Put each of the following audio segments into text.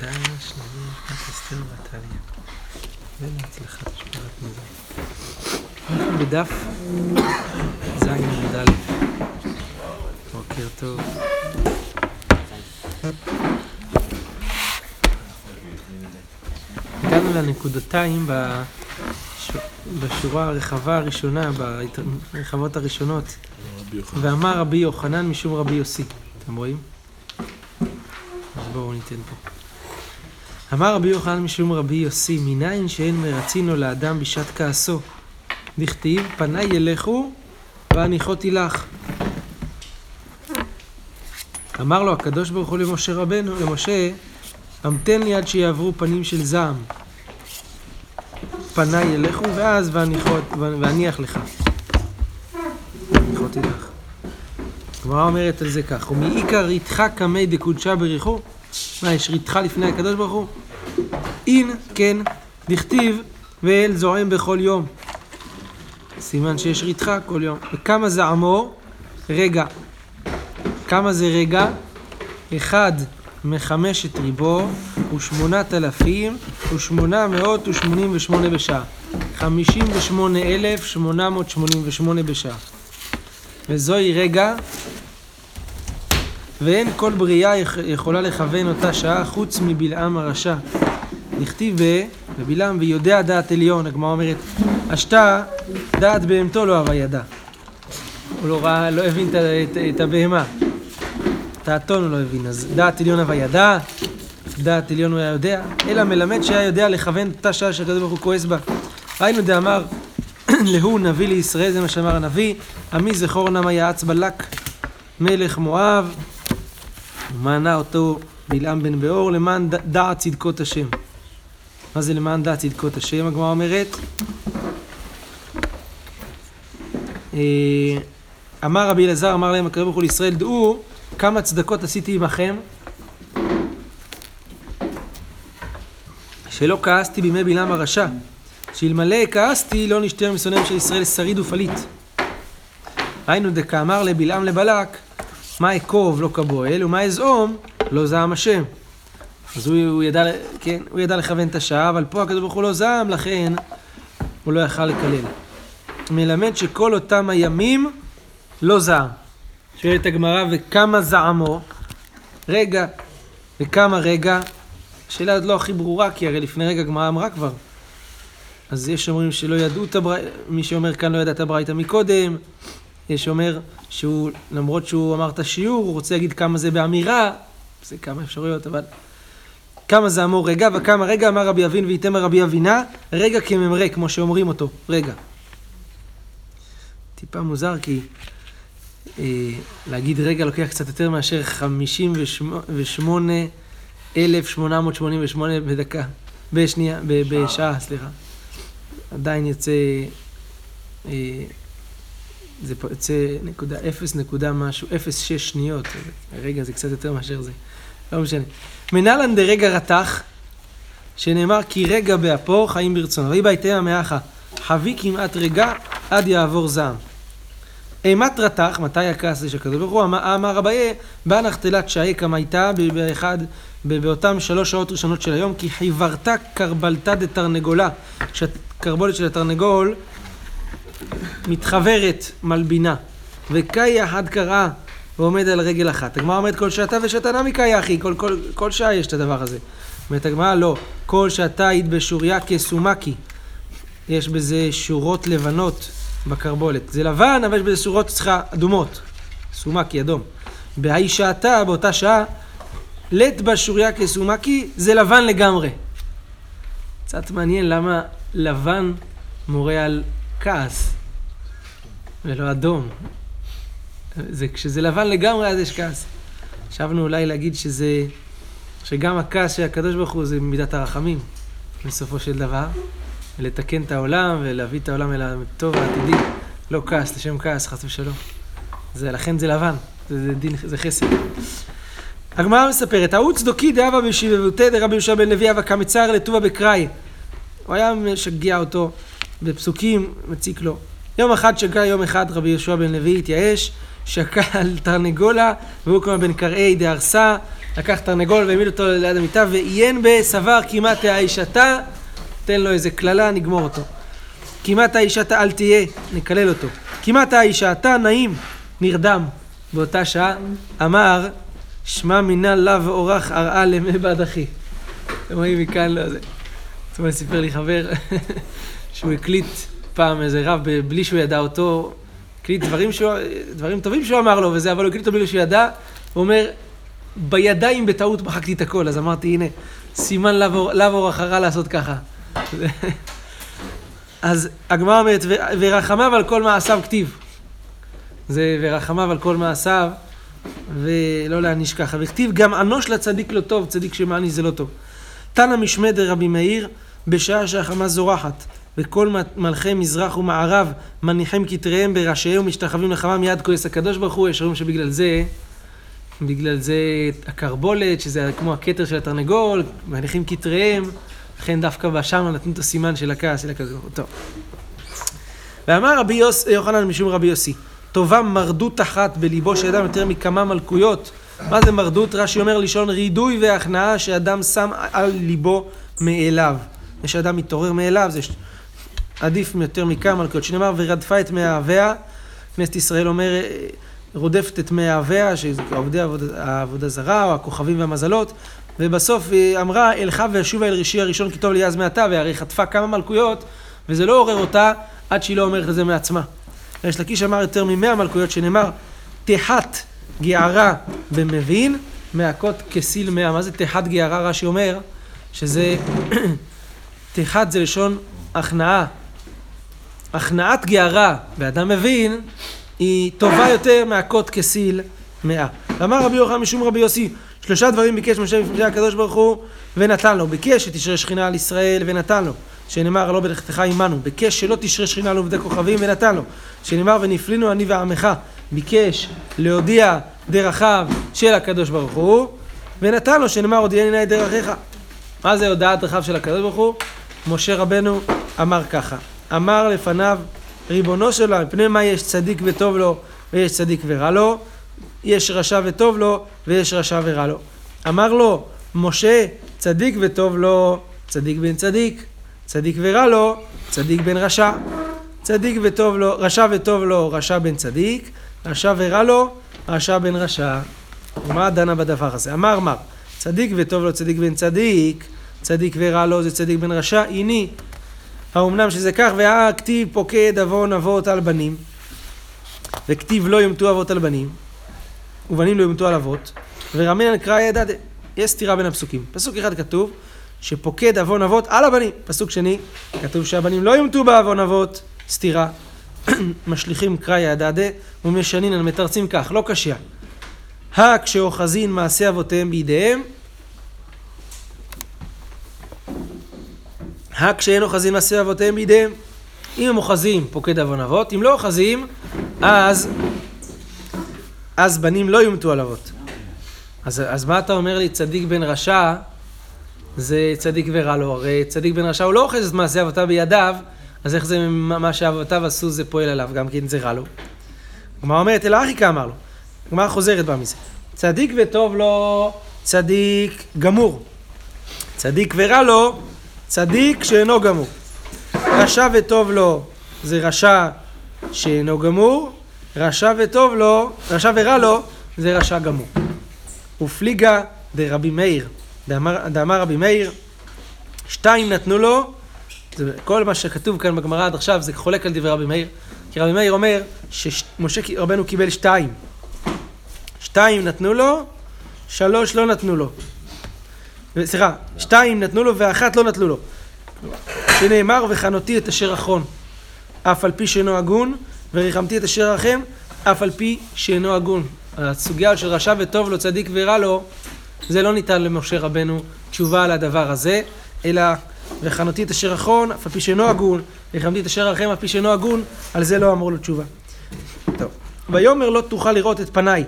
הקדש נביא בת אסתר ועתליה. ולהצלחת השפעת מזל. אנחנו בדף ז' עמוד א'. בוקר טוב. הגענו לנקודתיים בש... בשורה הרחבה הראשונה, ברחבות הראשונות. ואמר רבי יוחנן משום רבי יוסי. אתם רואים? אז בואו ניתן פה. אמר רבי יוחנן משום רבי יוסי, מניין שאין מרצינו לאדם בשעת כעסו. דכתיב, פניי ילכו והניחותי לך. אמר לו הקדוש ברוך הוא למשה רבנו, למשה, המתן לי עד שיעברו פנים של זעם. פניי ילכו ואז ואניחות, ואניח לך. ואניחותי לך. הגמרא אומרת על זה כך, ומעיקר ריתחה קמי דקודשה בריחו? מה, יש ריתחה לפני הקדוש ברוך הוא? אין, כן, דכתיב, ואל זועם בכל יום. סימן שיש ריתחה כל יום. וכמה זה עמו? רגע. כמה זה רגע? אחד מחמשת ריבו ושמונת אלפים ושמונה מאות ושמונים ושמונה בשעה. חמישים ושמונה אלף שמונה מאות שמונים ושמונה בשעה. וזוהי רגע ואין כל בריאה יכולה לכוון אותה שעה חוץ מבלעם הרשע. נכתיב בבלעם ויודע דעת עליון, הגמרא אומרת, השתה דעת בהמתו לא אהבה ידה. הוא לא ראה, לא הבין את, הבהמה. את האתון הוא לא הבין, אז דעת עליון אהבה ידה, דעת עליון הוא היה יודע, אלא מלמד שהיה יודע לכוון אותה שעה שהקדוש ברוך הוא כועס בה. ראינו דאמר להוא נביא לישראל, זה מה שאמר הנביא, עמי זכור נמה יעץ בלק מלך מואב, ומענה אותו בלעם בן באור למען דעת צדקות השם. מה זה למען דעת צדקות השם? הגמרא אומרת אה, אמר רבי אלעזר, אמר להם הקרב ברוך הוא לישראל, דעו כמה צדקות עשיתי עמכם שלא כעסתי בימי בלעם הרשע שאלמלא כעסתי לא נשתה משונאיהם של ישראל שריד ופליט היינו דקאמר לבלעם לבלק מה אקוב לא כבועל ומה אזעום לא זעם השם אז הוא, הוא, ידע, כן, הוא ידע לכוון את השעה, אבל פה הקדוש ברוך הוא לא זעם, לכן הוא לא יכל לקלל. מלמד שכל אותם הימים לא זעם. שואלת הגמרא, וכמה זעמו? רגע, וכמה רגע? השאלה עוד לא הכי ברורה, כי הרי לפני רגע הגמרא אמרה כבר. אז יש אומרים שלא ידעו את הברייתא, מי שאומר כאן לא ידע את הברייתא מקודם, יש אומר שהוא, למרות שהוא אמר את השיעור, הוא רוצה להגיד כמה זה באמירה, זה כמה אפשרויות, אבל כמה זה אמור רגע, וכמה רגע אמר רבי אבין ויתמר רבי אבינה, רגע כממרה, כמו שאומרים אותו, רגע. טיפה מוזר כי אה, להגיד רגע לוקח קצת יותר מאשר 58,888 בדקה, בשנייה, בשעה, סליחה. עדיין יוצא, אה, זה פה יוצא נקודה, 0 נקודה משהו, 0.6 שניות, רגע זה קצת יותר מאשר זה. לא משנה. מנהלן דרגע רתח, שנאמר כי רגע באפו חיים ברצון. ויהי בהיתמה מאחה, חבי כמעט רגע עד יעבור זעם. אימת רתח, מתי הכעס הזה של הקדוש ברוך הוא? אמר אביי, בנח תלת שעי כמייתה באחד, באותם שלוש שעות ראשונות של היום, כי חיברתה קרבלתה דתרנגולה. כשהקרבולת של התרנגול מתחברת, מלבינה. וקאי אחת קראה ועומד על רגל אחת. הגמרא אומרת כל שעתה ושעתה נמי קאי אחי, כל, כל, כל שעה יש את הדבר הזה. אומרת הגמרא לא, כל שעתה היית בשוריה כסומקי. יש בזה שורות לבנות בקרבולת. זה לבן, אבל יש בזה שורות צריכה אדומות. סומקי, אדום. בהאי שעתה, באותה שעה, לט בשוריה כסומקי, זה לבן לגמרי. קצת מעניין למה לבן מורה על כעס ולא אדום. זה, כשזה לבן לגמרי אז יש כעס. חשבנו אולי להגיד שזה, שגם הכעס של הקדוש ברוך הוא זה מידת הרחמים, בסופו של דבר, ולתקן את העולם ולהביא את העולם אל הטוב העתידי, לא כעס, לשם כעס, חס ושלום. זה, לכן זה לבן, זה, זה דין, זה חסד. הגמרא מספרת, ההוא צדוקי דאבה בשיבבותי דרבי יהושע בן לוי אבא קמצר לטובה בקראי. הוא היה משגע אותו בפסוקים, מציק לו. יום אחד שגע יום אחד רבי יהושע בן לוי התייאש, שקל תרנגולה, והוא כלומר בן קראי דהרסה, לקח תרנגול והעמיד אותו ליד המיטה, ועיין בסבר כמעט האישתה, תן לו איזה קללה, נגמור אותו. כמעט האישתה אל תהיה, נקלל אותו. כמעט האישתה נעים, נרדם. באותה שעה אמר, שמע מינה לאו ואורך ארעה למי בעד אחי. אתם רואים מכאן לא זה. זאת סיפר לי חבר שהוא הקליט פעם איזה רב בלי שהוא ידע אותו, הקליט דברים, שהוא, דברים טובים שהוא אמר לו וזה, אבל הוא הקליט אותו בלי שהוא ידע, הוא אומר, בידיים בטעות מחקתי את הכל, אז אמרתי, הנה, סימן לאו הרע לעשות ככה. אז הגמרא אומרת, ורחמיו על כל מעשיו כתיב. זה ורחמיו על כל מעשיו, ולא להעניש ככה. וכתיב גם אנוש לצדיק לא טוב, צדיק שמעניש זה לא טוב. תנא משמי דרבי מאיר, בשעה שהחמה זורחת, וכל מלכי מזרח ומערב מניחים כתריהם בראשיהם ומשתחווים לחמה מיד כועס הקדוש ברוך הוא, יש אומרים שבגלל זה, בגלל זה הקרבולת, שזה כמו הכתר של התרנגול, מניחים כתריהם, לכן דווקא בשם נתנו את הסימן של הכעס של הקדוש ברוך. טוב. ואמר רבי יוס, יוחנן משום רבי יוסי, טובה מרדות אחת בליבו של אדם יותר מכמה מלכויות. מה זה מרדות? רש"י אומר לשון רידוי והכנעה שאדם שם על ליבו מאליו. זה שאדם מתעורר מאליו, זה עדיף יותר מכמה מלכויות. שנאמר ורדפה את מאהביה, כנסת ישראל אומר רודפת את מאהביה, שזה עובדי העבודה זרה, או הכוכבים והמזלות, ובסוף היא אמרה, אלכה ואשובה אל רישי הראשון כי טוב לי אז מעתה, והרי חטפה כמה מלכויות, וזה לא עורר אותה עד שהיא לא אומרת את זה מעצמה. ריש לקיש אמר יותר ממאה מלכויות, שנאמר, תחת גערה במבין, מהכות כסיל מאה. מה זה תחת גערה? רש"י אומר, שזה, תחת זה לשון הכנעה. הכנעת גערה באדם מבין, היא טובה יותר מהכות כסיל מאה. ואמר רבי יוחנן משום רבי יוסי, שלושה דברים ביקש משה בפני הקדוש ברוך הוא ונתן לו. ביקש שתשרה שכינה על ישראל ונתן לו. שנאמר לא בלכתך עמנו. ביקש שלא תשרה שכינה על עובדי כוכבים ונתן לו. שנאמר ונפלינו אני ועמך. ביקש להודיע דרכיו של הקדוש ברוך הוא ונתן לו שנאמר הודיעני נא את דרכיך. מה זה הודעת דרכיו של הקדוש ברוך הוא? משה רבנו אמר ככה. אמר לפניו ריבונו של עולם, מפני מה יש צדיק וטוב לו ויש צדיק ורע לו, יש רשע וטוב לו ויש רשע ורע לו. אמר לו, משה, צדיק וטוב לו, צדיק בן צדיק, צדיק ורע לו, צדיק בן רשע. צדיק וטוב לו, רשע וטוב לו, רשע בן צדיק, רשע ורע לו, רשע בן רשע. ומה דנה בדבר הזה? אמר מר, צדיק וטוב לו, צדיק בן צדיק, צדיק ורע לו זה צדיק בן רשע, הנה האומנם שזה כך, והכתיב פוקד עוון אבות על בנים, וכתיב לא יומתו אבות על בנים, ובנים לא יומתו על אבות, ורמינן קרא ידע, יש סתירה בין הפסוקים. פסוק אחד כתוב, שפוקד עוון אבות על הבנים. פסוק שני, כתוב שהבנים לא יומתו בעוון אבות, סתירה. משליכים קרא ידדה ומשנינן, מתרצים כך, לא קשיא. הכשאוחזין מעשה אבותיהם בידיהם, הכשאין אוחזין מעשה אבותיהם בידיהם. אם הם אוחזים, פוקד עוון אבות, אם לא אוחזים, אז, אז בנים לא יומתו על אבות. אז, אז מה אתה אומר לי, צדיק בן רשע, זה צדיק ורע לו, הרי צדיק בן רשע הוא לא אוחז את מעשה אבותיו בידיו, אז איך זה מה שאבותיו עשו זה פועל עליו, גם כן זה רע לו. הגמרא אומרת, אלא אחי כאמר לו. הגמרא חוזרת בה מזה. צדיק וטוב לו, צדיק גמור. צדיק ורע לו, צדיק שאינו גמור. רשע וטוב לו זה רשע שאינו גמור, רשע וטוב לו, רשע ורע לו זה רשע גמור. ופליגה דרבי מאיר, דאמר רבי מאיר, שתיים נתנו לו, זה כל מה שכתוב כאן בגמרא עד עכשיו זה חולק על דברי רבי מאיר, כי רבי מאיר אומר שמשה רבנו קיבל שתיים. שתיים נתנו לו, שלוש לא נתנו לו. סליחה, שתיים נתנו לו ואחת לא נתנו לו. שנאמר וחנותי את אשר אחרון, אף על פי שאינו הגון, וריחמתי את אשר רחם, אף על פי שאינו הגון. הסוגיה של רשע וטוב לו, צדיק ורע לו, זה לא ניתן למשה רבנו תשובה על הדבר הזה, אלא וחנותי את אשר אחרון, אף על פי שאינו הגון, וריחמתי את אשר רחם, אף על פי שאינו הגון, על זה לא אמרו לו תשובה. טוב. ויאמר לא תוכל לראות את פניי.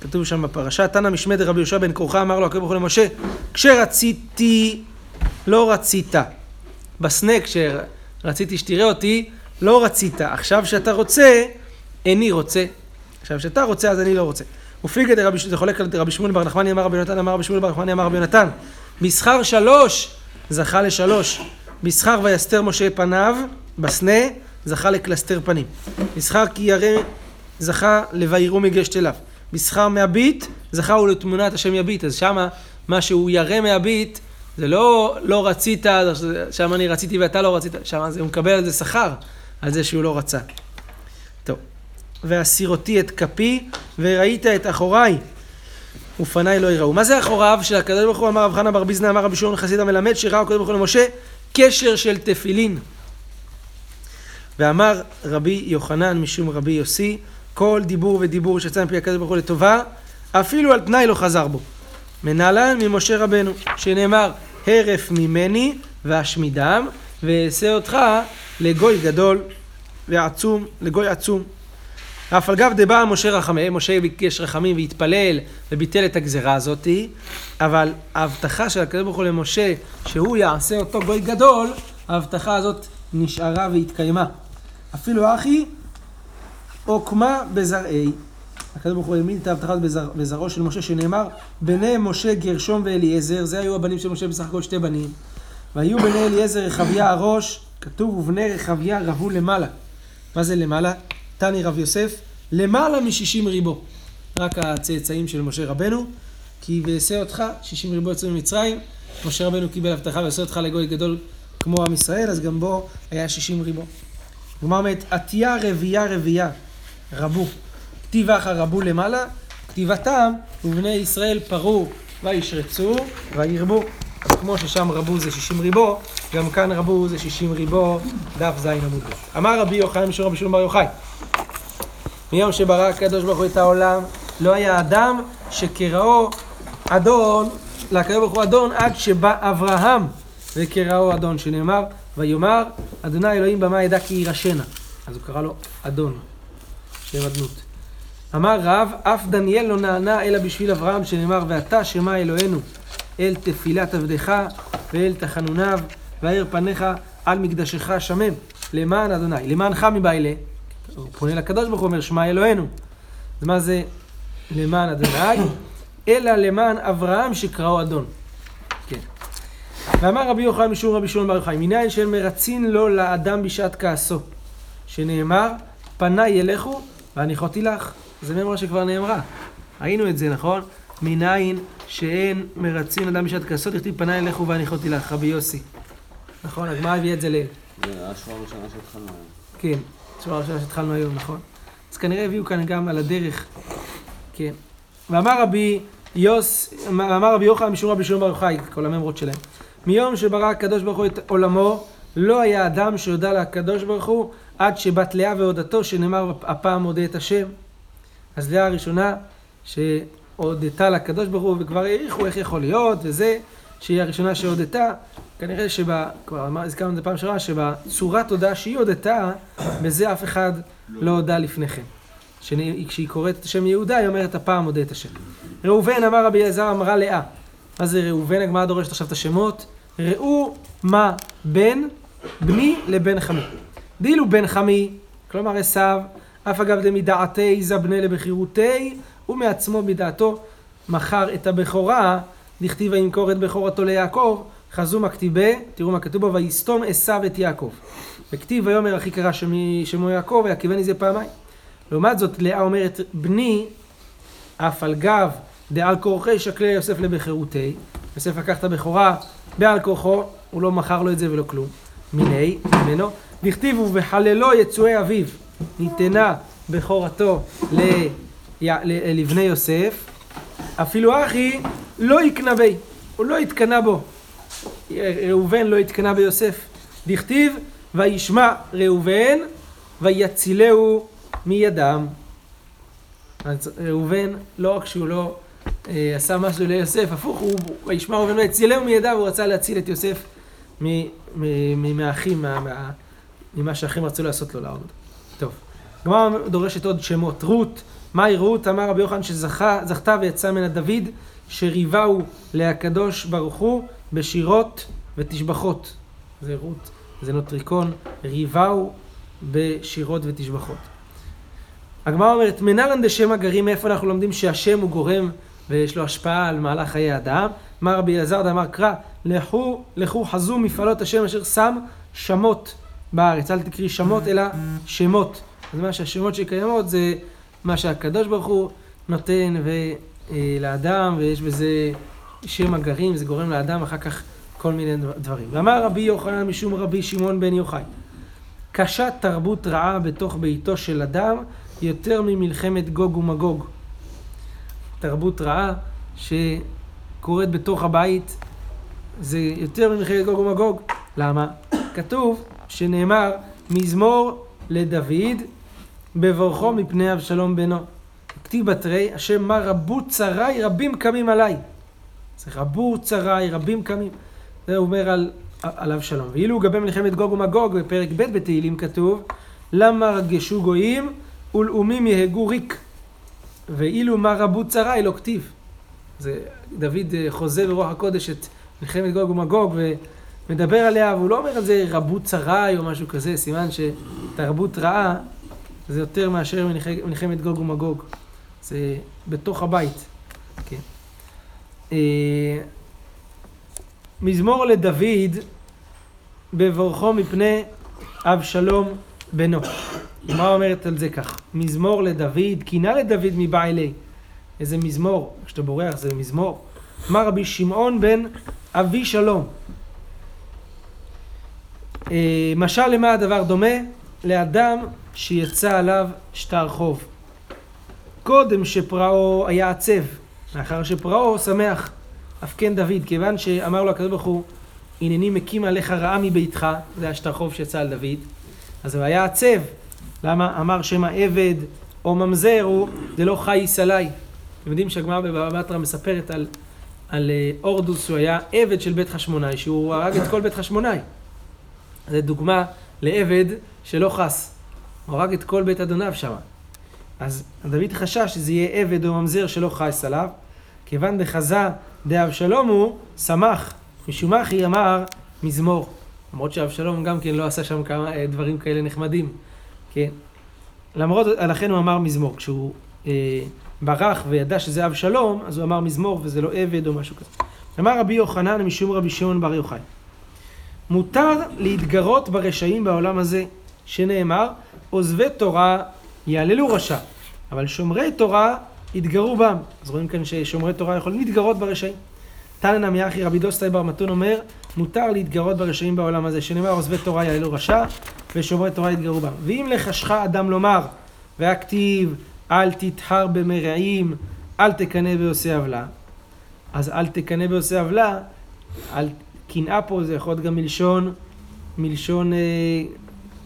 כתוב שם בפרשה, תנא משמי דרבי יהושע בן כורחה אמר לו הקדוש ברוך הוא למשה, כשרציתי לא רצית. בסנק כשרציתי שתראה אותי, לא רצית. עכשיו שאתה רוצה, איני רוצה. עכשיו, כשאתה רוצה, אז אני לא רוצה. ופליגא דרבי, זה חולק על רבי שמואל בר נחמני אמר רבי יונתן, אמר רבי שמואל בר נחמני אמר רבי יונתן. מסחר שלוש, זכה לשלוש. מסחר ויסתר משה פניו, בסנה, זכה לקלסתר פנים. מסחר כי ירא, זכה ל"ויראו מגשת אליו". מסחר מהביט, זכה הוא לתמונת השם יביט. אז שמה, מה שהוא ירא מהביט, זה לא לא רצית, שם אני רציתי ואתה לא רצית, שם הוא מקבל על זה שכר, על זה שהוא לא רצה. טוב. והסירותי את כפי, וראית את אחוריי, ופניי לא יראו. מה זה אחוריו של הקדוש ברוך הוא אמר רב חנה בר ביזנא אמר רבי שמעון חסיד המלמד שראה הקדוש ברוך הוא למשה קשר של תפילין. ואמר רבי יוחנן משום רבי יוסי כל דיבור ודיבור שיצא מפי הקדוש ברוך הוא לטובה אפילו על תנאי לא חזר בו. מנהלן ממשה רבנו שנאמר הרף ממני ואשמידם ואעשה אותך לגוי גדול ועצום, לגוי עצום. אף על גב דבא משה רחמי, משה ביקש רחמים והתפלל וביטל את הגזרה הזאתי, אבל ההבטחה של הקדוש ברוך הוא למשה שהוא יעשה אותו גוי גדול, ההבטחה הזאת נשארה והתקיימה. אפילו אחי עוקמה בזרעי. הקדוש ברוך הוא העמיד את ההבטחה בזרעו של משה שנאמר בני משה גרשום ואליעזר, זה היו הבנים של משה בסך הכל שתי בנים. והיו בני אליעזר רחביה הראש, כתוב ובני רחביה רבו למעלה. מה זה למעלה? תני רב יוסף, למעלה משישים ריבו. רק הצאצאים של משה רבנו, כי ואעשה אותך, שישים ריבו יצאו ממצרים, משה רבנו קיבל הבטחה ועשה אותך לגוי גדול כמו עם ישראל, אז גם בו היה שישים ריבו. כלומר אומרת, עטייה רבייה רבייה, רבו. כתיב אחר רבו למעלה, כתיבתם, ובני ישראל פרו וישרצו וירבו. אז כמו ששם רבו זה שישים ריבו, גם כאן רבו זה שישים ריבו, דף ז עמוד ב'. אמר רבי יוחנן משום רבי שלום בר יוחאי, מיום שברא הקדוש ברוך הוא את העולם, לא היה אדם שקראו אדון, לקדוש ברוך הוא אדון, עד שבא אברהם וקראו אדון, שנאמר, ויאמר, אדוני אלוהים במה ידע כי יירשנה. אז הוא קרא לו אדון, שם אדנות. אמר רב, אף דניאל לא נענה אלא בשביל אברהם, שנאמר, ואתה שמע אלוהינו אל תפילת עבדך ואל תחנוניו, ואר פניך על מקדשך שמם, למען אדוני. למענך מבעילה, הוא פונה לקדוש ברוך הוא, אומר, שמע אלוהינו. אז מה זה למען אדוני? אלא למען אברהם שקראו אדון. כן. ואמר רבי יוחנן משום רבי שמעון בר יוחאי, מניין של מרצין לו לאדם בשעת כעסו, שנאמר, פניי ילכו והניחותי לך. זה מאמרה שכבר נאמרה. ראינו את זה, נכון? מניין שאין מרצין אדם בשעת כעסו, תכתיב פניי ילכו והניחותי לך, רבי יוסי. נכון, הגמרא הביא את זה ל... זה השורה הראשונה שהתחלנו היום. כן, שורה הראשונה שהתחלנו היום, נכון? אז כנראה הביאו כאן גם על הדרך, כן. ואמר רבי יוס, אמר רבי יוחנן משום רבי שמעון בר יוחאי, כל הממרות שלהם. מיום שברא הקדוש ברוך הוא את עולמו, לא היה אדם שהודה לקדוש ברוך הוא עד שבת לאה והודתו, שנאמר הפעם הודה את השם. אז לאה הראשונה שהודתה לקדוש ברוך הוא, וכבר העריכו איך יכול להיות, וזה, שהיא הראשונה שהודתה, כנראה שב... כבר אמר- הזכרנו את זה פעם שעברה, שבצורת הודעה שהיא הודתה, בזה אף אחד לא הודה לפני כן. כשהיא קוראת את השם יהודה, היא אומרת הפעם הודה את השם. ראובן אמר רבי אלעזר אמרה לאה. מה זה ראובן? הגמרא דורשת עכשיו את השמות. ראו מה בין בני לבן חמי. דילו בן חמי, כלומר עשיו, אף אגב דמדעתי זבנה לבחירותי, ומעצמו מדעתו מכר את הבכורה, דכתיב וימכור את בכורתו ליעקב, חזו מכתיבה, תראו מה כתוב בו, ויסתום עשיו את יעקב. וכתיב ויאמר אחי קרא שמו יעקב, ויעקבני זה פעמיים. לעומת זאת, לאה אומרת, בני, אף על גב דעל כורחי שקלי יוסף לבחירותי. יוסף לקח את הבכורה בעל כורחו, הוא לא מכר לו את זה ולא כלום. מיני, ממנו, דכתיבו וחללו יצואי אביו, ניתנה בכורתו ל... לבני יוסף, אפילו אחי לא יקנא בי, הוא לא התקנא בו. ראובן לא התקנא ביוסף. דכתיב, וישמע ראובן, ויצילהו מידם. אז ראובן, לא רק שהוא לא אה, עשה משהו ליוסף, הפוך, הוא וישמע ראובן ויצילהו מידיו, הוא רצה להציל את יוסף מהאחים, מה- מה- ממה שהאחים רצו לעשות לו לעוד. טוב, הגמרא דורשת עוד שמות. רות, מהי רות? אמר רבי יוחנן שזכתה ויצא ממנה דוד, שריבהו להקדוש ברוך הוא בשירות ותשבחות. זה רות, זה נוטריקון, ריבהו בשירות ותשבחות. הגמרא אומרת, מנלן דשם הגרים, מאיפה אנחנו לומדים שהשם הוא גורם ויש לו השפעה על מהלך חיי אדם? אמר רבי אלעזר דאמר קרא, לכו, לכו חזו מפעלות השם אשר שם שמות בארץ. אל תקריא שמות אלא שמות. אז מה שהשמות שקיימות זה מה שהקדוש ברוך הוא נותן ו, אה, לאדם, ויש בזה שם הגרים, זה גורם לאדם אחר כך כל מיני דברים. ואמר רבי יוחנן משום רבי שמעון בן יוחאי, קשה תרבות רעה בתוך ביתו של אדם יותר ממלחמת גוג ומגוג. תרבות רעה שקורית בתוך הבית זה יותר ממלחמת גוג ומגוג. למה? כתוב שנאמר מזמור לדוד בברכו מפני אבשלום בנו. כתיב בתרי, השם מה רבו צרי רבים קמים עליי. זה רבו צרי רבים קמים. זה אומר על, על אבשלום. ואילו לגבי מלחמת גוג ומגוג בפרק ב' בתהילים כתוב למה רגשו גויים ולאומים יהגו ריק. ואילו מה רבו צרי לא כתיב. זה דוד אה, חוזה ברוח הקודש את מלחמת גוג ומגוג ומדבר עליה, והוא לא אומר על זה רבו צרי או משהו כזה, סימן שתרבות רעה זה יותר מאשר מלחמת גוג ומגוג. זה בתוך הבית. כן. אה, מזמור לדוד בברכו מפני אבשלום בנו. מה אומרת על זה כך? מזמור לדוד, קינה לדוד מבעילי. איזה מזמור, כשאתה בורח זה מזמור. אמר רבי שמעון בן אבי שלום. אה, משל למה הדבר דומה? לאדם שיצא עליו שטר חוב. קודם שפרעו היה עצב, לאחר שפרעו שמח. אף כן דוד, כיוון שאמר לו הקדוש ברוך הוא, הנני מקים עליך רעה מביתך, זה השטר חוב שיצא על דוד, אז הוא היה עצב. למה? אמר שמא עבד או ממזר הוא, זה לא חייס עליי. אתם יודעים שהגמרא בבבא בתרא מספרת על, על אה, אורדוס, הוא היה עבד של בית חשמונאי, שהוא הרג את כל בית חשמונאי. זה דוגמה לעבד שלא חס. הוא הרג את כל בית אדוניו שם. אז דוד חשש שזה יהיה עבד או ממזר שלא חס עליו, כיוון דחזה דאבשלום הוא, שמח. משום אחי אמר מזמור. למרות שאבשלום גם כן לא עשה שם כמה אה, דברים כאלה נחמדים, כן? למרות, לכן הוא אמר מזמור. כשהוא אה, ברח וידע שזה אבשלום, אז הוא אמר מזמור וזה לא עבד או משהו כזה. אמר רבי יוחנן משום רבי שמעון בר יוחאי. מותר להתגרות ברשעים בעולם הזה, שנאמר, עוזבי תורה יעללו רשע, אבל שומרי תורה יתגרו בם. אז רואים כאן ששומרי תורה יכולים להתגרות ברשעים. תנא נמי אחי רבי דוסטאי בר מתון אומר, מותר להתגרות ברשעים בעולם הזה, שנאמר עוזבי תורה יעללו רשע, ושומרי תורה יתגרו בם. ואם לחשך אדם לומר, והכתיב, אל תתחר במרעים, אל תקנא בעושי עוולה, אז אל תקנא בעושי עוולה, אל... קנאה פה זה יכול להיות גם מלשון, מלשון אה,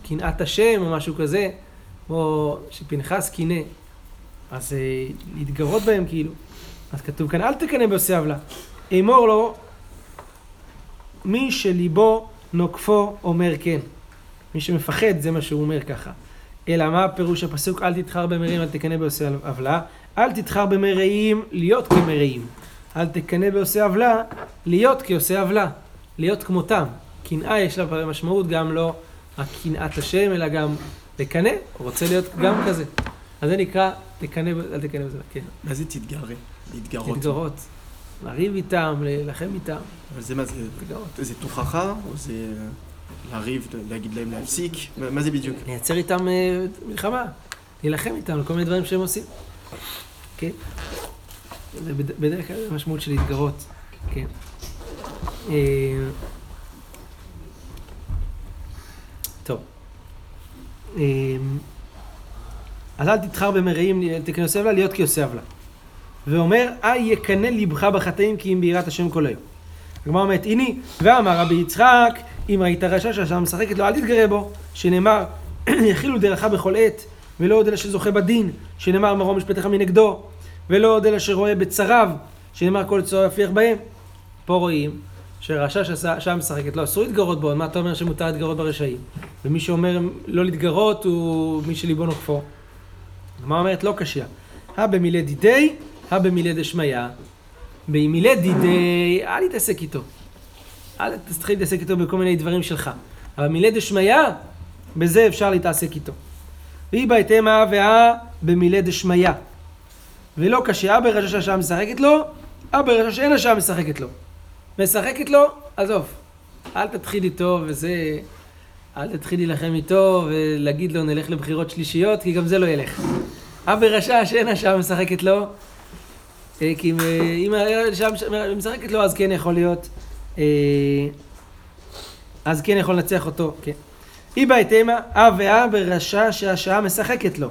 קנאת השם או משהו כזה, או שפנחס קינא. אז אה, להתגרות בהם כאילו. אז כתוב כאן, אל תקנא בעושי עוולה. אמור לו, מי שליבו נוקפו אומר כן. מי שמפחד זה מה שהוא אומר ככה. אלא מה פירוש הפסוק אל תתחר במרעים אל תקנא בעושי עוולה? אל תתחר במרעים להיות כמרעים. אל תקנא בעושי עוולה להיות כעושי עוולה. להיות כמותם. קנאה יש לה משמעות גם לא הקנאת השם, אלא גם לקנא, הוא רוצה להיות גם כזה. אז זה נקרא, תקנא, אל תקנא בזה, כן. מה זה תתגרה? להתגרות. להתגרות. לריב איתם, להילחם איתם. אבל זה מה זה? להתגרות. זה תוכחה, או זה לריב, להגיד להם להפסיק? מה זה בדיוק? לייצר איתם אה, מלחמה, להילחם איתם על כל מיני דברים שהם עושים. כן? זה בד- בדרך כלל המשמעות של להתגרות. כן. אה. אה, אז אל תתחר במרעים, עושה עוולה, להיות כעושה עוולה. ואומר, אה יקנא ליבך בחטאים כי אם ביראת השם כל היום. הגמרא אומרת, הנה, ואמר רבי יצחק, אם ראית רשע שהשעה משחקת לו, אל תתגרה בו, שנאמר, יכילו דרך בכל עת, ולא עוד אלא שזוכה בדין, שנאמר מרום משפטיך מנגדו, ולא עוד אלא שרואה בצריו, שנאמר כל צועה יפיח בהם. פה רואים שרשע שהשעה משחקת לו, אסור להתגרות בו, מה אתה אומר שמותר להתגרות ברשעים? ומי שאומר לא להתגרות הוא מי שליבו נוקפו. הגמרא אומרת לא קשיא. הא במילי דידי, הא במילי דשמיא. במילי דידי, אל תתעסק איתו. אל תתחיל להתעסק איתו בכל מיני דברים שלך. אבל מילי דשמיא, בזה אפשר להתעסק איתו. והיא בהתאמה והא במילי דשמיא. ולא קשה אבא רשע שהשעה משחקת לו, אבא רשע שאין השעה משחקת לו. משחקת לו, עזוב. אל תתחיל איתו וזה... אל תתחיל להילחם איתו ולהגיד לו נלך לבחירות שלישיות, כי גם זה לא ילך. אבא רשע שאין השעה משחקת לו, אה, כי אם, אה, השעה משחקת לו אז כן יכול להיות, אה, אז כן יכול לנצח אותו, כן. אי בהתאמה, אב ואב ברשע שהשעה משחקת לו,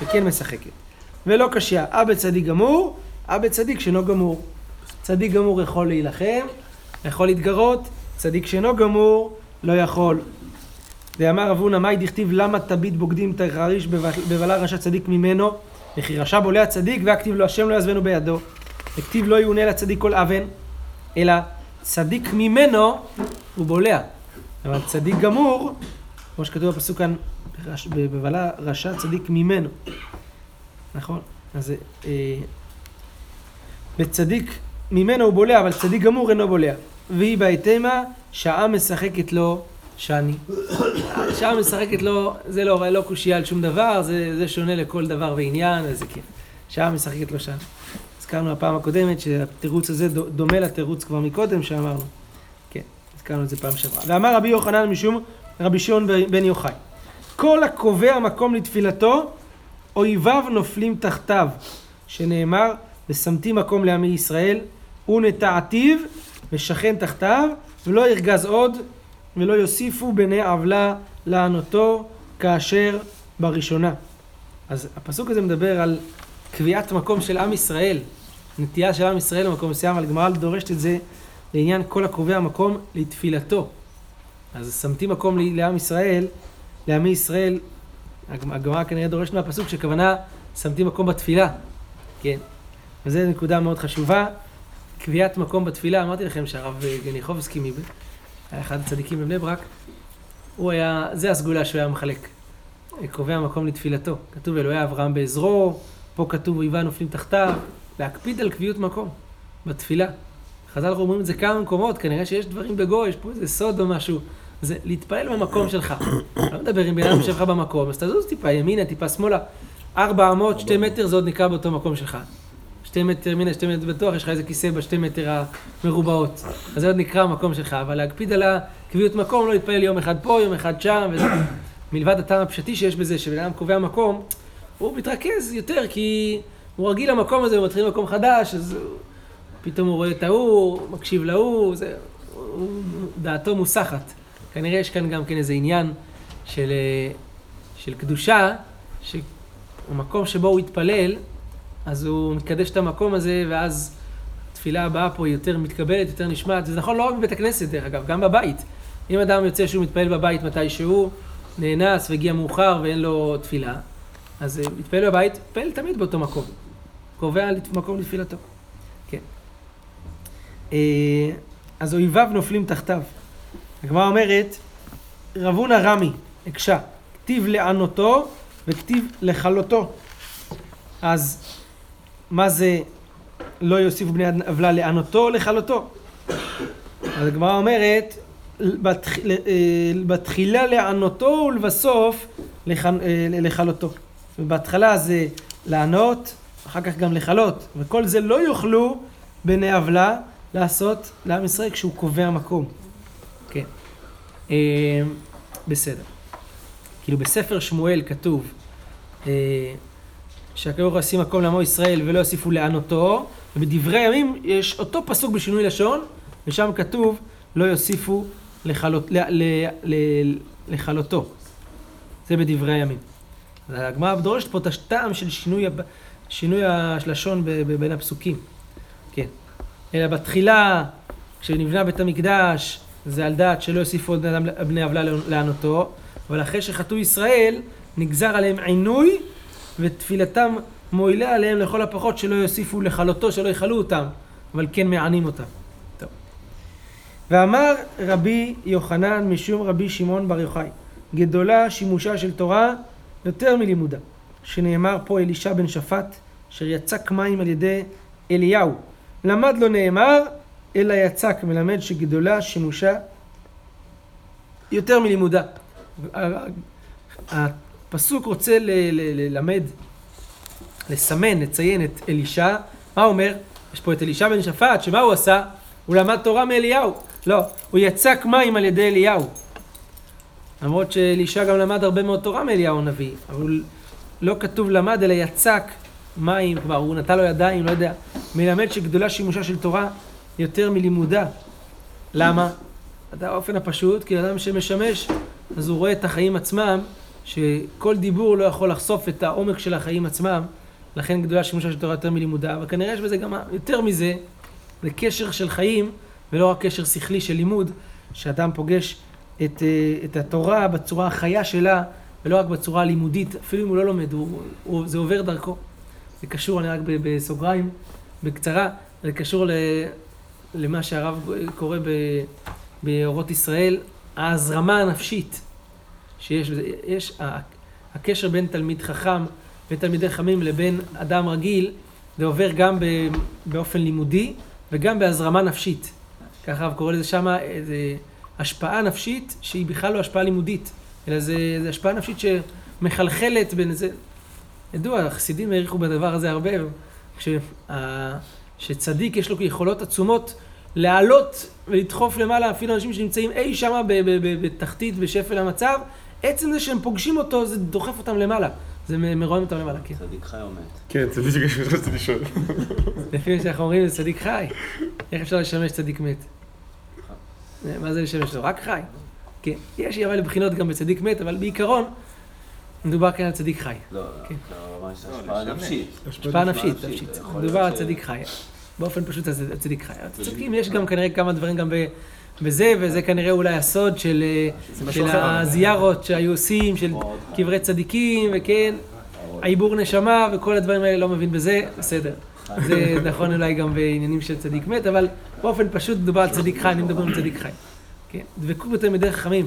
שכן משחקת. ולא קשיא, אבא צדיק גמור, אבא צדיק שאינו גמור. צדיק גמור יכול להילחם, יכול להתגרות, צדיק שאינו גמור לא יכול. ואמר רב הונא מאי דכתיב למה תביט בוגדים תחריש בבלה רשע צדיק ממנו וכי רשע בולע צדיק והכתיב לו השם לא יעזבנו בידו וכתיב לא יאונה לצדיק כל אבן אלא צדיק ממנו הוא בולע אבל צדיק גמור כמו שכתוב בפסוק כאן בבלה רשע צדיק ממנו נכון? אז אה, בצדיק ממנו הוא בולע אבל צדיק גמור אינו בולע והיא בהתאמה שעה משחקת לו שאני. שעה משחקת לו, זה לא, לא קושייה על שום דבר, זה, זה שונה לכל דבר ועניין, אז זה כן. שעה משחקת לו שאני. הזכרנו בפעם הקודמת שהתירוץ הזה דומה לתירוץ כבר מקודם שאמרנו. כן, הזכרנו את זה פעם שעברה. ואמר רבי יוחנן משום רבי שמעון בן יוחאי. כל הקובע מקום לתפילתו, אויביו נופלים תחתיו, שנאמר, ושמתי מקום לעמי ישראל, ונטעתיו ושכן תחתיו, ולא ירגז עוד, ולא יוסיפו בני עוולה לענותו כאשר בראשונה. אז הפסוק הזה מדבר על קביעת מקום של עם ישראל, נטייה של עם ישראל למקום מסוים, אבל הגמרא דורשת את זה לעניין כל הקובע מקום לתפילתו. אז שמתי מקום לעם ישראל, לעמי ישראל, הגמרא כנראה דורשת מהפסוק שכוונה שמתי מקום בתפילה, כן. וזו נקודה מאוד חשובה. קביעת מקום בתפילה, אמרתי לכם שהרב גניחובסקי היה אחד הצדיקים בבני ברק, הוא היה, זה הסגולה שהוא היה מחלק. קובע מקום לתפילתו. כתוב אלוהי אברהם בעזרו, פה כתוב אויבה נופלים תחתיו, להקפיד על קביעות מקום בתפילה. חז"ל אומרים את זה כמה מקומות, כנראה שיש דברים בגו, יש פה איזה סוד או משהו. זה להתפלל במקום שלך. לא מדבר עם בן אדם יושב לך במקום, אז תזוז טיפה ימינה, טיפה שמאלה. ארבע אמות, שתי מטר, זה עוד נקרא באותו מקום שלך. שתי מטר ימינה, שתי מטר בטוח, יש לך איזה כיסא בשתי מטר המרובעות. אז זה עוד נקרא המקום שלך, אבל להקפיד על הקביעות מקום, לא להתפלל יום אחד פה, יום אחד שם, וזה. מלבד הטעם הפשטי שיש בזה, שבן אדם קובע מקום, הוא מתרכז יותר, כי הוא רגיל למקום הזה, הוא מתחיל במקום חדש, אז פתאום הוא רואה את ההוא, מקשיב להוא, זה, דעתו מוסחת. כנראה יש כאן גם כן איזה עניין של, של קדושה, שהמקום שבו הוא התפלל, אז הוא מקדש את המקום הזה, ואז התפילה הבאה פה היא יותר מתקבלת, יותר נשמעת. זה נכון לא רק בבית הכנסת, דרך אגב, גם בבית. אם אדם יוצא שהוא מתפלל בבית מתישהו, נאנס והגיע מאוחר ואין לו תפילה, אז מתפלל בבית, מתפלל תמיד באותו מקום. קובע מקום לתפילתו. כן. אה, אז אויביו נופלים תחתיו. הגמרא אומרת, רבונה רמי, הקשה, כתיב לענותו וכתיב לכלותו. אז מה זה לא יוסיפו בני עוולה לענותו או לכלותו? אז הגמרא אומרת, אה, בתחילה לענותו ולבסוף אה, לכלותו. בהתחלה זה לענות, אחר כך גם לכלות, וכל זה לא יוכלו בני עוולה לעשות לעם ישראל כשהוא קובע מקום. כן. אה, בסדר. כאילו בספר שמואל כתוב שהקדוש ברוך הוא מקום לעמו ישראל ולא יוסיפו לענותו, ובדברי הימים יש אותו פסוק בשינוי לשון, ושם כתוב לא יוסיפו לכלותו. זה בדברי הימים. הגמרא דורשת פה את הטעם של שינוי, שינוי הלשון בין הפסוקים. כן. אלא בתחילה, כשנבנה בית המקדש, זה על דעת שלא יוסיפו עוד בני עוולה לענותו, אבל אחרי שחטאו ישראל, נגזר עליהם עינוי ותפילתם מועילה עליהם לכל הפחות שלא יוסיפו לכלותו, שלא יכלו אותם, אבל כן מענים אותם. טוב. ואמר רבי יוחנן משום רבי שמעון בר יוחאי, גדולה שימושה של תורה יותר מלימודה, שנאמר פה אלישע בן שפט, אשר יצק מים על ידי אליהו. למד לא נאמר, אלא יצק, מלמד שגדולה שימושה יותר מלימודה. פסוק רוצה ללמד, לסמן, לציין את אלישע, מה הוא אומר? יש פה את אלישע בן שפט, שמה הוא עשה? הוא למד תורה מאליהו. לא, הוא יצק מים על ידי אליהו. למרות שאלישע גם למד הרבה מאוד תורה מאליהו הנביא, אבל הוא לא כתוב למד, אלא יצק מים, כבר הוא נטל לו ידיים, לא יודע. מלמד שגדולה שימושה של תורה יותר מלימודה. למה? את האופן הפשוט, כי אדם שמשמש, אז הוא רואה את החיים עצמם, שכל דיבור לא יכול לחשוף את העומק של החיים עצמם, לכן גדולה שימושה של תורה יותר מלימודה, אבל כנראה יש בזה גם יותר מזה, זה קשר של חיים, ולא רק קשר שכלי של לימוד, שאדם פוגש את, אה, את התורה בצורה החיה שלה, ולא רק בצורה הלימודית, אפילו אם הוא לא לומד, הוא, הוא, זה עובר דרכו. זה קשור, אני רק בסוגריים, בקצרה, זה קשור ל, למה שהרב קורא באורות ישראל, ההזרמה הנפשית שיש. יש, הקשר בין תלמיד חכם, בין תלמידי חכמים לבין אדם רגיל, זה עובר גם באופן לימודי וגם בהזרמה נפשית. ככה הרב קורא לזה שמה, איזה השפעה נפשית שהיא בכלל לא השפעה לימודית, אלא זה, זה השפעה נפשית שמחלחלת בין זה. ידוע, החסידים העריכו בדבר הזה הרבה, שה, שצדיק יש לו יכולות עצומות לעלות ולדחוף למעלה אפילו אנשים שנמצאים אי ב- בתחתית, בשפל המצב, עצם זה שהם פוגשים אותו, זה דוחף אותם למעלה. זה מרומם אותם למעלה, כן. צדיק חי או מת? כן, זה בדיוק מה שרציתי לשאול. לפי מה שאנחנו אומרים, זה צדיק חי. איך אפשר לשמש צדיק מת? מה זה לשמש לו? רק חי. כן, יש אבל בחינות גם בצדיק מת, אבל בעיקרון, מדובר כאן על צדיק חי. לא, כן. לא, ממש השפעה נפשית. השפעה נפשית, נפשית. יכול מדובר על צדיק חי. באופן פשוט על צדיק חי. צדיקים, יש גם כנראה כמה דברים גם בזה, וזה כנראה אולי הסוד של אה, של. הזיארות שהיו עושים, של. קברי צדיקים, וכן, העיבור נשמה וכל הדברים האלה, לא מבין בזה, בסדר. זה נכון אולי גם בעניינים של צדיק מת, אבל באופן פשוט מדובר על צדיק חי, אני מדבר על צדיק חי. כן, דבקות בתלמידי חכמים,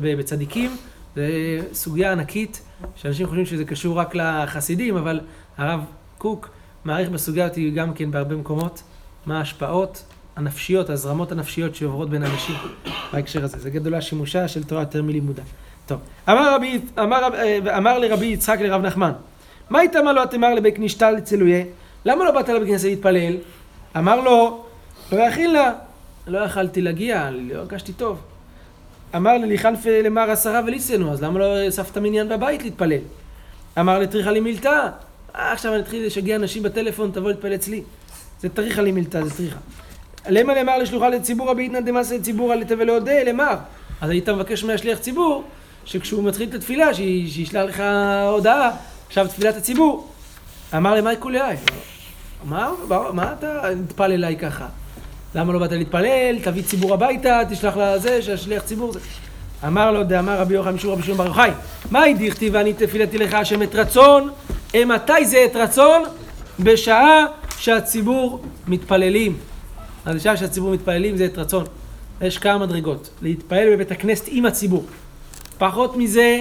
בצדיקים, זה סוגיה ענקית, שאנשים חושבים שזה קשור רק לחסידים, אבל הרב קוק מעריך בסוגיה הזאת גם כן בהרבה מקומות, מה ההשפעות הנפשיות, הזרמות הנפשיות שעוברות בין אנשים בהקשר הזה. זה גדולה שימושה של תורה יותר מלימודה. טוב, אמר, רבי, אמר, אה, אמר לרבי יצחק לרב נחמן, מה איתמה לא תמר לבית נשתל צלויה? למה לא באת לבית כנסת להתפלל? אמר לו, לא יכין לה. לא יכלתי להגיע, לא הרגשתי טוב. אמר לי, ליחנף למר עשרה וליסנו, אז למה לא אספת מניין בבית להתפלל? אמר לטריחה לי מילתא, אה, עכשיו אני אתחיל לשגע אנשים בטלפון, תבוא להתפלל אצלי. זה טריחה לי מילתא, זה טריחה. למה למר לשלוחה לציבור הביתנא דמאסא לציבור על תבל להודה, למר. אז היית מבקש מהשליח ציבור, שכשהוא מתחיל את התפילה, שי- שישלח לך הודעה, עכשיו תפילת הציבור. אמר למאי כולי מה, מה, מה אתה נטפל אליי ככה? למה לא באת להתפלל? תביא ציבור הביתה, תשלח לזה, שהשליח ציבור זה. אמר לו, דאמר רבי יוחנן משום רבי שמעון בר יוחאי, מהי דכתיב ואני תפילתי לך השם את רצון? אה, מתי זה את רצון? בשעה שהציבור מתפללים. אז בשעה שהציבור מתפללים זה את רצון. יש כמה מדרגות. להתפלל בבית הכנסת עם הציבור. פחות מזה,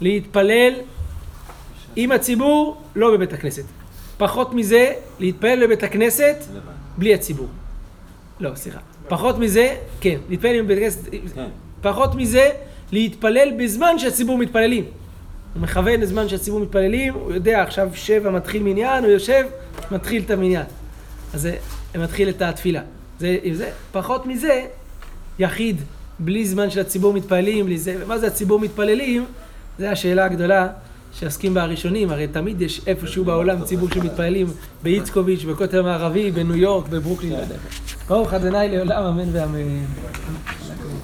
להתפלל עם הציבור, לא בבית הכנסת. פחות מזה, להתפלל בבית הכנסת. בלי הציבור. לא, סליחה. פחות מזה, כן, להתפלל עם בית הכנסת, כן. פחות מזה, להתפלל בזמן שהציבור מתפללים. הוא מכוון לזמן שהציבור מתפללים, הוא יודע עכשיו שבע מתחיל מניין, הוא יושב, מתחיל את המניין. אז זה מתחיל את התפילה. זה, זה, פחות מזה, יחיד, בלי זמן של הציבור מתפללים, בלי זה, ומה זה הציבור מתפללים? זה השאלה הגדולה שעוסקים בה הראשונים, הרי תמיד יש איפשהו בעולם ציבור שמתפללים באיצקוביץ', בכותל המערבי, בניו יורק, בברוקלין, לא. ברוך ה' לעולם אמן ואמן.